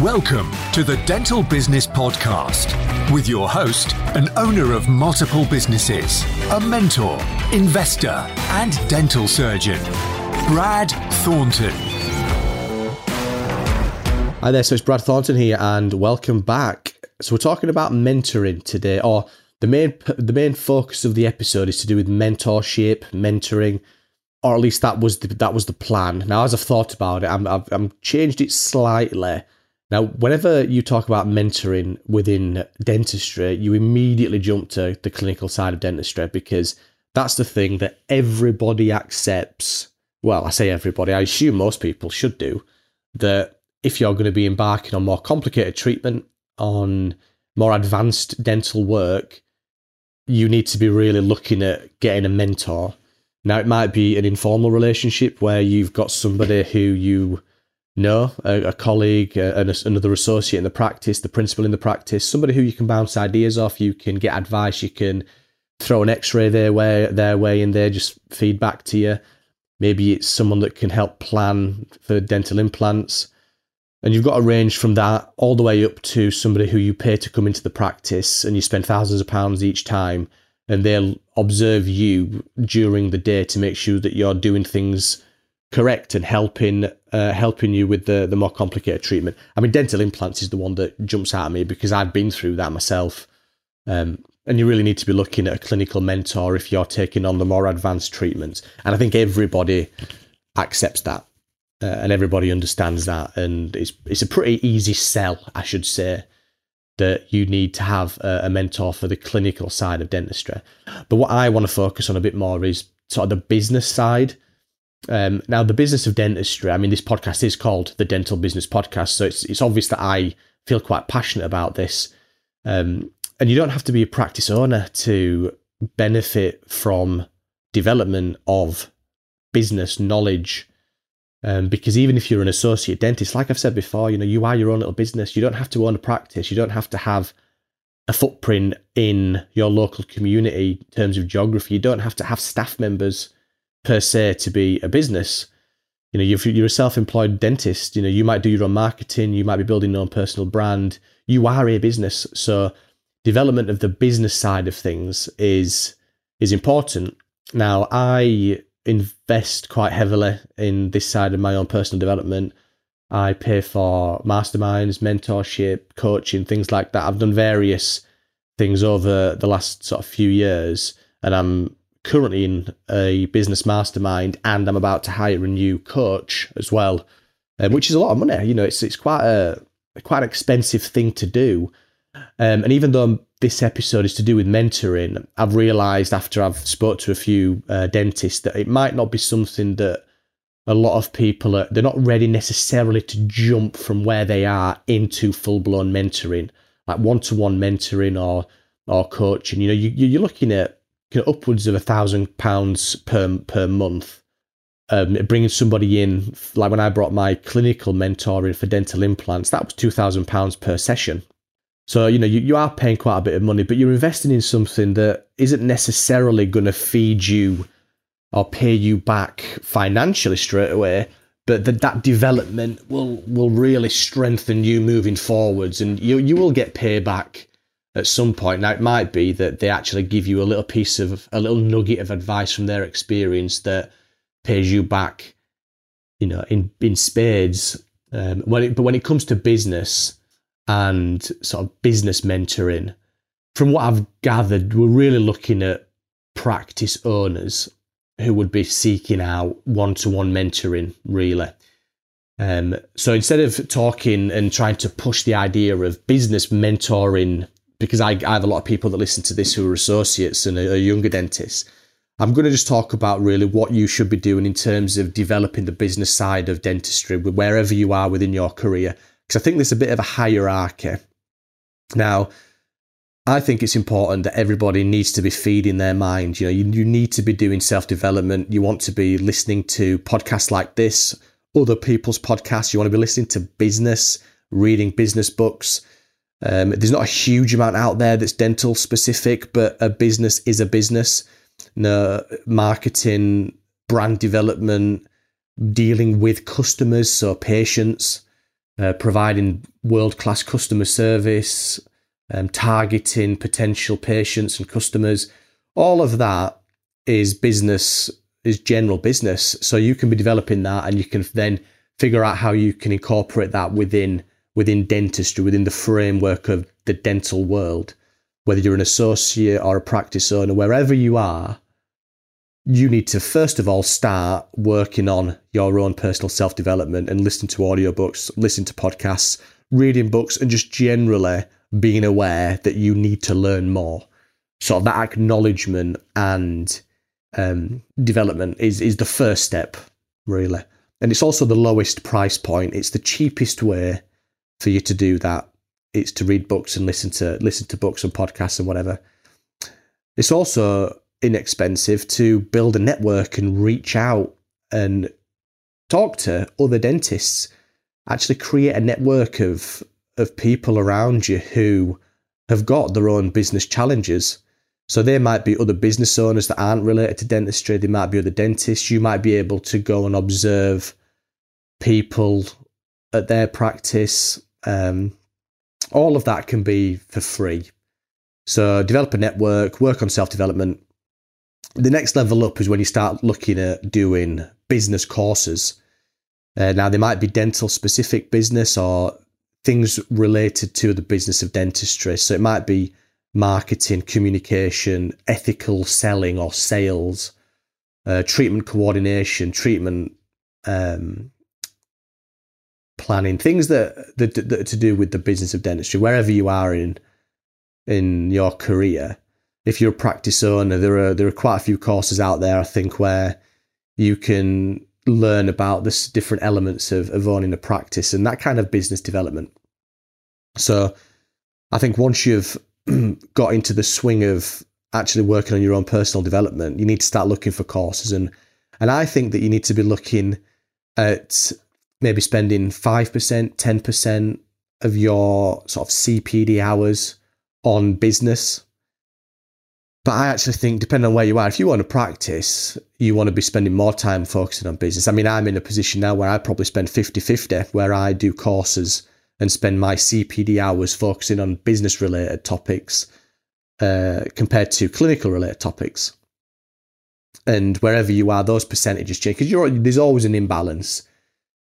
Welcome to the Dental Business Podcast with your host, an owner of multiple businesses, a mentor, investor, and dental surgeon, Brad Thornton. Hi there, so it's Brad Thornton here, and welcome back. So we're talking about mentoring today, or the main the main focus of the episode is to do with mentorship, mentoring, or at least that was the, that was the plan. Now, as I've thought about it, I'm, I've, I've changed it slightly. Now, whenever you talk about mentoring within dentistry, you immediately jump to the clinical side of dentistry because that's the thing that everybody accepts. Well, I say everybody, I assume most people should do. That if you're going to be embarking on more complicated treatment, on more advanced dental work, you need to be really looking at getting a mentor. Now, it might be an informal relationship where you've got somebody who you know, a, a colleague, uh, another associate in the practice, the principal in the practice, somebody who you can bounce ideas off, you can get advice, you can throw an x-ray their way, their way and they just feedback to you. Maybe it's someone that can help plan for dental implants. And you've got a range from that all the way up to somebody who you pay to come into the practice and you spend thousands of pounds each time and they'll observe you during the day to make sure that you're doing things correct and helping uh, helping you with the the more complicated treatment. I mean, dental implants is the one that jumps out at me because I've been through that myself. Um, and you really need to be looking at a clinical mentor if you're taking on the more advanced treatments. And I think everybody accepts that, uh, and everybody understands that, and it's it's a pretty easy sell, I should say, that you need to have a, mentor for the clinical side of dentistry. But what I want to focus on a bit more is sort of the business side. Um, now, the business of dentistry. I mean, this podcast is called the Dental Business Podcast, so it's it's obvious that I feel quite passionate about this. Um, and you don't have to be a practice owner to benefit from development of business knowledge. Um, because even if you're an associate dentist, like I've said before, you know, you are your own little business. You don't have to own a practice. You don't have to have a footprint in your local community in terms of geography. You don't have to have staff members per se to be a business. You know, if you're a self-employed dentist, you know, you might do your own marketing, you might be building your own personal brand. You are a business, so development of the business side of things is is important. Now, I invest quite heavily in this side of my own personal development. I pay for masterminds, mentorship, coaching, things like that. I've done various things over the last sort of few years, and I'm currently in a business mastermind, and I'm about to hire a new coach as well, um, which is a lot of money. You know, it's it's quite a quite an expensive thing to do. Um, and even though this episode is to do with mentoring, I've realised after I've spoke to a few uh, dentists that it might not be something that a lot of people are they're not ready necessarily to jump from where they are into full blown mentoring, like one to one mentoring or or coaching. You know, you, you're looking at you know, upwards of a thousand pounds per per month. Um, bringing somebody in, like when I brought my clinical mentoring for dental implants, that was two thousand pounds per session. So, you know, you, you are paying quite a bit of money, but you're investing in something that isn't necessarily going to feed you or pay you back financially straight away, but that that development will will really strengthen you moving forwards and you you will get payback at some point. Now it might be that they actually give you a little piece of a little nugget of advice from their experience that pays you back, you know, in in spades. Um, when it, but when it comes to business, and sort of business mentoring. From what I've gathered, we're really looking at practice owners who would be seeking out one to one mentoring, really. Um, so instead of talking and trying to push the idea of business mentoring, because I, I have a lot of people that listen to this who are associates and are, younger dentists, I'm going to just talk about really what you should be doing in terms of developing the business side of dentistry, wherever you are within your career because I think there's a bit of a hierarchy. Now, I think it's important that everybody needs to be feeding their mind. You know, you, you need to be doing self development. You want to be listening to podcasts like this, other people's podcasts. You want to be listening to business, reading business books. Um, there's not a huge amount out there that's dental specific, but a business is a business. No marketing, brand development, dealing with customers, so patients, uh, providing world class customer service, um, targeting potential patients and customers. All of that is business, is general business. So you can be developing that and you can then figure out how you can incorporate that within within dentistry, within the framework of the dental world. Whether you're an associate or a practice owner, wherever you are, you need to first of all start working on your own personal self development and listen to audiobooks, listen to podcasts, reading books, and just generally being aware that you need to learn more. Of that acknowledgement and um, development is is the first step, really, and it's also the lowest price point. It's the cheapest way for you to do that. It's to read books and listen to listen to books and podcasts and whatever. It's also inexpensive to build a network and reach out and talk to other dentists. Actually, create a network of of people around you who have got their own business challenges. So there might be other business owners that aren't related to dentistry. There might be other dentists. You might be able to go and observe people at their practice. Um, all of that can be for free. So develop a network, work on self development. The next level up is when you start looking at doing business courses. Uh, now, they might be dental specific business or things related to the business of dentistry. So it might be marketing, communication, ethical selling or sales, uh, treatment coordination, treatment um, planning, things that, that, that to do with the business of dentistry, wherever you are in in your career. If you're a practice owner, there are there are quite a few courses out there, I think, where you can learn about the different elements of, of owning a practice and that kind of business development. So I think once you've got into the swing of actually working on your own personal development, you need to start looking for courses and and I think that you need to be looking at maybe spending 5%, 10% of your sort of CPD hours on business but I actually think, depending on where you are, if you want to practice, you want to be spending more time focusing on business. I mean, I'm in a position now where I probably spend 50 50, where I do courses and spend my CPD hours focusing on business related topics uh, compared to clinical related topics. And wherever you are, those percentages change because there's always an imbalance.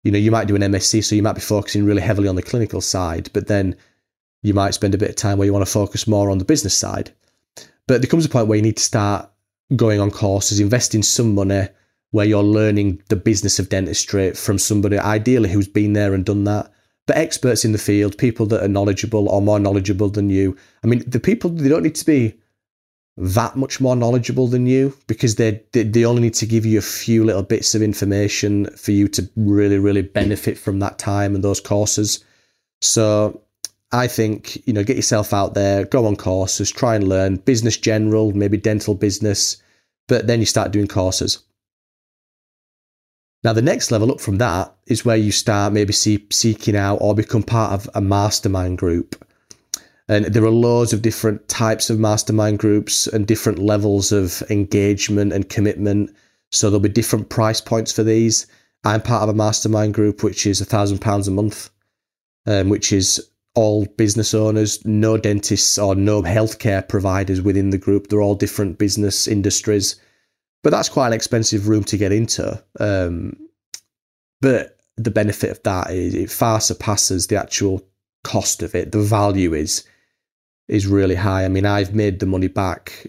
You know, you might do an MSc, so you might be focusing really heavily on the clinical side, but then you might spend a bit of time where you want to focus more on the business side. But there comes a point where you need to start going on courses, investing some money where you're learning the business of dentistry from somebody, ideally who's been there and done that. But experts in the field, people that are knowledgeable or more knowledgeable than you. I mean, the people, they don't need to be that much more knowledgeable than you because they, they, they only need to give you a few little bits of information for you to really, really benefit from that time and those courses. So I think, you know, get yourself out there, go on courses, try and learn business general, maybe dental business, but then you start doing courses. Now, the next level up from that is where you start maybe see, seeking out or become part of a mastermind group. And there are loads of different types of mastermind groups and different levels of engagement and commitment. So there'll be different price points for these. I'm part of a mastermind group, which is a thousand pounds a month, um, which is all business owners, no dentists or no healthcare providers within the group. They're all different business industries. But that's quite an expensive room to get into. Um, but the benefit of that is it far surpasses the actual cost of it. The value is is really high. I mean, I've made the money back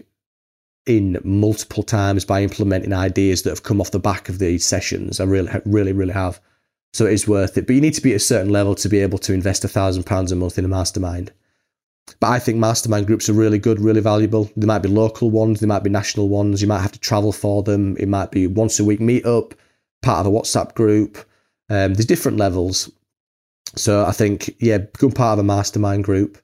in multiple times by implementing ideas that have come off the back of these sessions. I really, really, really have. So it is worth it. But you need to be at a certain level to be able to invest a thousand pounds a month in a mastermind. But I think mastermind groups are really good, really valuable. There might be local ones, there might be national ones. You might have to travel for them. It might be once a week meetup, part of a WhatsApp group. Um, there's different levels. So I think, yeah, become part of a mastermind group.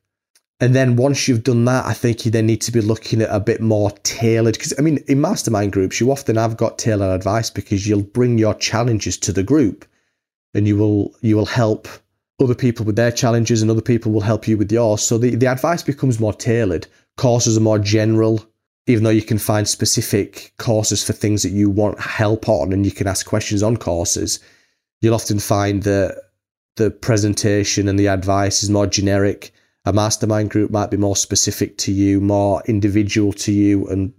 And then once you've done that, I think you then need to be looking at a bit more tailored. Because, I mean, in mastermind groups, you often have got tailored advice because you'll bring your challenges to the group and you will you will help other people with their challenges and other people will help you with yours. So the, the advice becomes more tailored. Courses are more general. even though you can find specific courses for things that you want help on and you can ask questions on courses, you'll often find that the presentation and the advice is more generic. A mastermind group might be more specific to you, more individual to you, and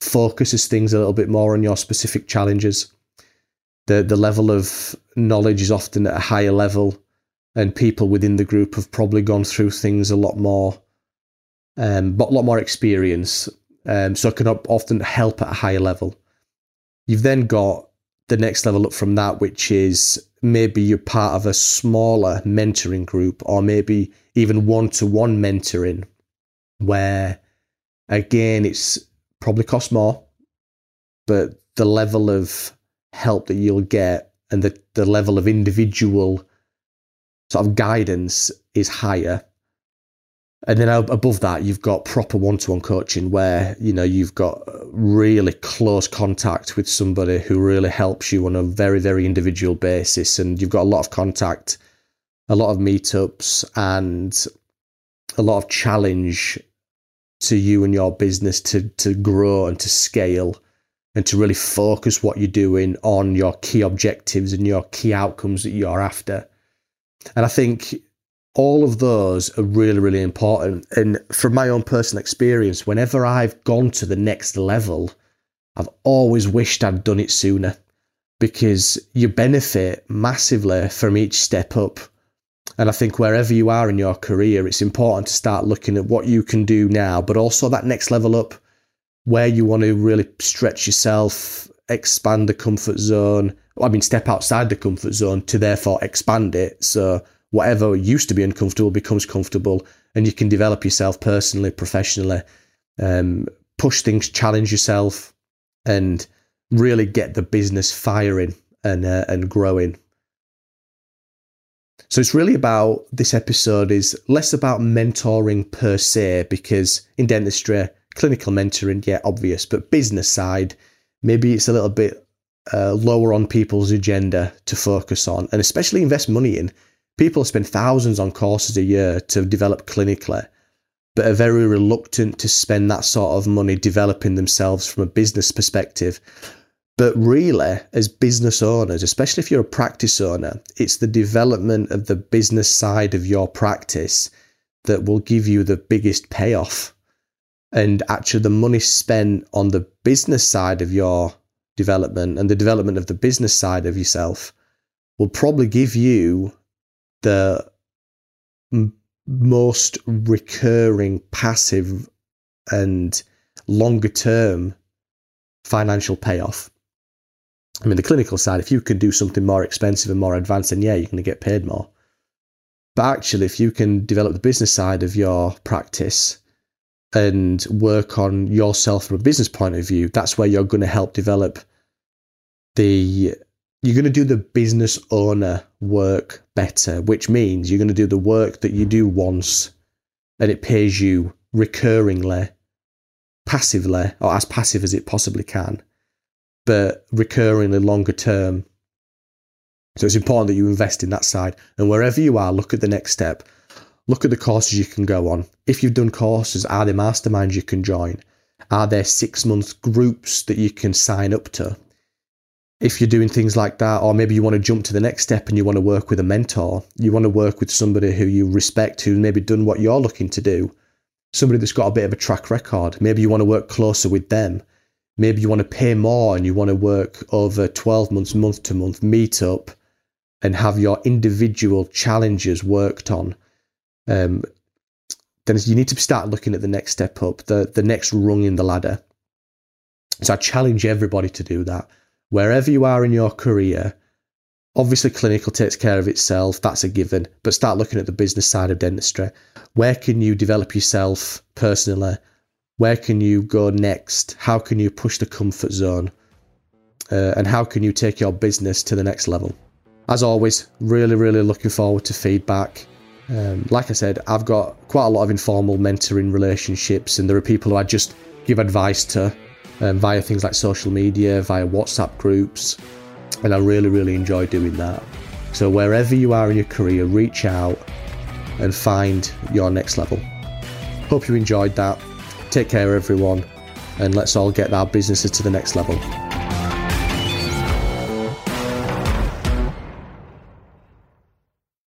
focuses things a little bit more on your specific challenges. The the level of knowledge is often at a higher level, and people within the group have probably gone through things a lot more, um, but a lot more experience. Um, so can often help at a higher level. You've then got the next level up from that, which is maybe you're part of a smaller mentoring group, or maybe even one to one mentoring, where again, it's probably costs more, but the level of help that you'll get and the, the level of individual sort of guidance is higher. And then above that, you've got proper one-to-one coaching where you know you've got uh, really close contact with somebody who really helps you on a very, very individual basis, and you've got a lot of contact, a lot of meetups, and a lot of challenge to you and your business to to grow and to scale and to really focus what you're doing on your key objectives and your key outcomes that you're after. And I think all of those are really, really important. And from my own personal experience, whenever I've gone to the next level, I've always wished I'd done it sooner because you benefit massively from each step up. And I think wherever you are in your career, it's important to start looking at what you can do now, but also that next level up where you want to really stretch yourself, expand the comfort zone. I mean, step outside the comfort zone to therefore expand it. So whatever used to be uncomfortable becomes comfortable, and you can develop yourself personally, professionally, um, push things, challenge yourself, and really get the business firing and uh, and growing. So it's really about this episode is less about mentoring per se because in dentistry clinical mentoring, yeah, obvious, but business side, maybe it's a little bit uh, lower on people's agenda to focus on, and especially invest money in. People spend thousands on courses a year to develop clinically, but are very reluctant to spend that sort of money developing themselves from a business perspective. But really, as business owners, especially if you're a practice owner, it's the development of the business side of your practice that will give you the biggest payoff and actually the money spent on the business side of your development and the development of the business side of yourself will probably give you the m- most recurring passive and longer term financial payoff. I mean, the clinical side, if you can do something more expensive and more advanced, then yeah, you're going to get paid more. But actually, if you can develop the business side of your practice and work on yourself from a business point of view, that's where you're going to help develop the you're going to do the business owner work better, which means you're going to do the work that you do once and it pays you recurringly, passively, or as passive as it possibly can, but recurringly longer term. So it's important that you invest in that side. And wherever you are, look at the next step. Look at the courses you can go on. If you've done courses, are there masterminds you can join? Are there six month groups that you can sign up to? If you're doing things like that, or maybe you want to jump to the next step and you want to work with a mentor, you want to work with somebody who you respect, who's maybe done what you're looking to do, somebody that's got a bit of a track record. Maybe you want to work closer with them. Maybe you want to pay more and you want to work over 12 months, month to month, meet up and have your individual challenges worked on um, then you need to start looking at the next step up, the, the next rung in the ladder. So I challenge everybody to do that. Wherever you are in your career, obviously clinical takes care of itself, that's a given, but start looking at the business side of dentistry. Where can you develop yourself personally? Where can you go next? How can you push the comfort zone? Uh, and how can you take your business to the next level? As always, really, really looking forward to feedback. Um, like I said, I've got quite a lot of informal mentoring relationships, and there are people who I just give advice to um, via things like social media, via WhatsApp groups, and I really, really enjoy doing that. So, wherever you are in your career, reach out and find your next level. Hope you enjoyed that. Take care, everyone, and let's all get our businesses to the next level.